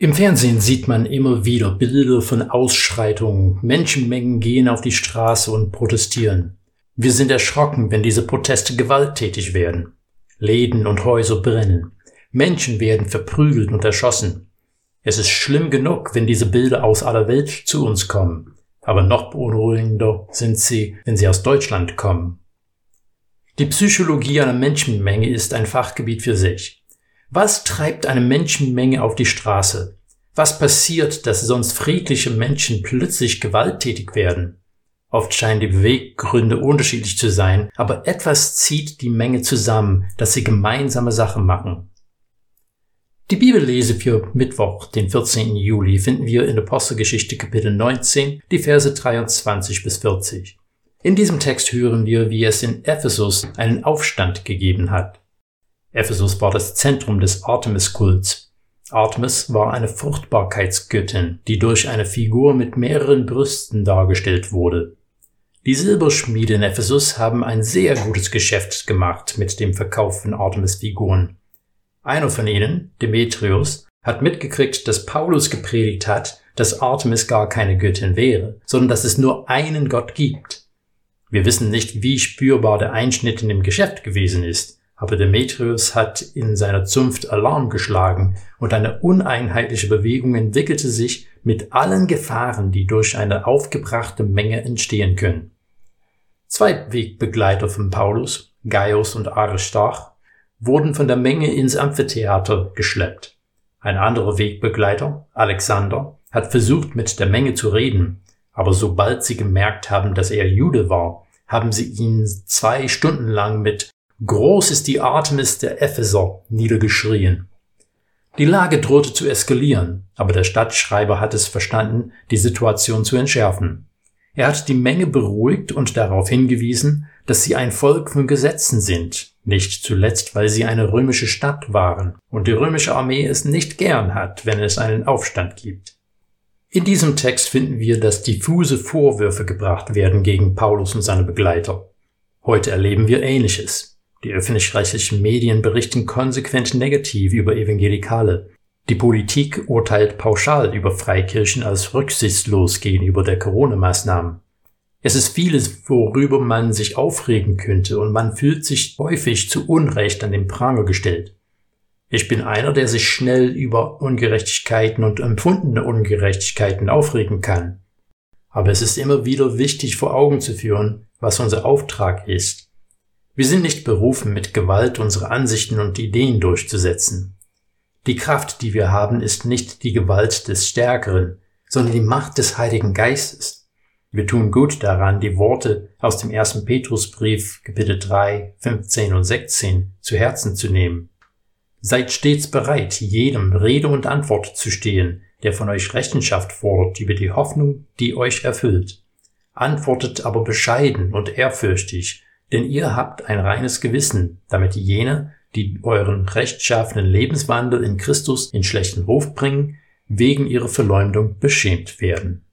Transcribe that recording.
Im Fernsehen sieht man immer wieder Bilder von Ausschreitungen. Menschenmengen gehen auf die Straße und protestieren. Wir sind erschrocken, wenn diese Proteste gewalttätig werden. Läden und Häuser brennen. Menschen werden verprügelt und erschossen. Es ist schlimm genug, wenn diese Bilder aus aller Welt zu uns kommen. Aber noch beunruhigender sind sie, wenn sie aus Deutschland kommen. Die Psychologie einer Menschenmenge ist ein Fachgebiet für sich. Was treibt eine Menschenmenge auf die Straße? Was passiert, dass sonst friedliche Menschen plötzlich gewalttätig werden? Oft scheinen die Beweggründe unterschiedlich zu sein, aber etwas zieht die Menge zusammen, dass sie gemeinsame Sachen machen. Die Bibellese für Mittwoch, den 14. Juli, finden wir in Apostelgeschichte Kapitel 19, die Verse 23 bis 40. In diesem Text hören wir, wie es in Ephesus einen Aufstand gegeben hat. Ephesus war das Zentrum des Artemis-Kults. Artemis war eine Fruchtbarkeitsgöttin, die durch eine Figur mit mehreren Brüsten dargestellt wurde. Die Silberschmiede in Ephesus haben ein sehr gutes Geschäft gemacht mit dem Verkauf von Artemis-Figuren. Einer von ihnen, Demetrius, hat mitgekriegt, dass Paulus gepredigt hat, dass Artemis gar keine Göttin wäre, sondern dass es nur einen Gott gibt. Wir wissen nicht, wie spürbar der Einschnitt in dem Geschäft gewesen ist, aber Demetrius hat in seiner Zunft Alarm geschlagen und eine uneinheitliche Bewegung entwickelte sich mit allen Gefahren, die durch eine aufgebrachte Menge entstehen können. Zwei Wegbegleiter von Paulus, Gaius und Aristarch, wurden von der Menge ins Amphitheater geschleppt. Ein anderer Wegbegleiter, Alexander, hat versucht, mit der Menge zu reden, aber sobald sie gemerkt haben, dass er Jude war, haben sie ihn zwei Stunden lang mit Groß ist die Artemis der Epheser niedergeschrien. Die Lage drohte zu eskalieren, aber der Stadtschreiber hat es verstanden, die Situation zu entschärfen. Er hat die Menge beruhigt und darauf hingewiesen, dass sie ein Volk von Gesetzen sind, nicht zuletzt, weil sie eine römische Stadt waren und die römische Armee es nicht gern hat, wenn es einen Aufstand gibt. In diesem Text finden wir, dass diffuse Vorwürfe gebracht werden gegen Paulus und seine Begleiter. Heute erleben wir Ähnliches. Die öffentlich-rechtlichen Medien berichten konsequent negativ über Evangelikale. Die Politik urteilt pauschal über Freikirchen als rücksichtslos gegenüber der Corona-Maßnahmen. Es ist vieles, worüber man sich aufregen könnte und man fühlt sich häufig zu Unrecht an den Pranger gestellt. Ich bin einer, der sich schnell über Ungerechtigkeiten und empfundene Ungerechtigkeiten aufregen kann. Aber es ist immer wieder wichtig vor Augen zu führen, was unser Auftrag ist wir sind nicht berufen, mit Gewalt unsere Ansichten und Ideen durchzusetzen. Die Kraft, die wir haben, ist nicht die Gewalt des Stärkeren, sondern die Macht des Heiligen Geistes. Wir tun gut daran, die Worte aus dem ersten Petrusbrief, Kapitel 3, 15 und 16 zu Herzen zu nehmen. Seid stets bereit, jedem Rede und Antwort zu stehen, der von euch Rechenschaft fordert über die Hoffnung, die euch erfüllt. Antwortet aber bescheiden und ehrfürchtig, denn ihr habt ein reines Gewissen, damit jene, die euren rechtschaffenen Lebenswandel in Christus in schlechten Ruf bringen, wegen ihrer Verleumdung beschämt werden.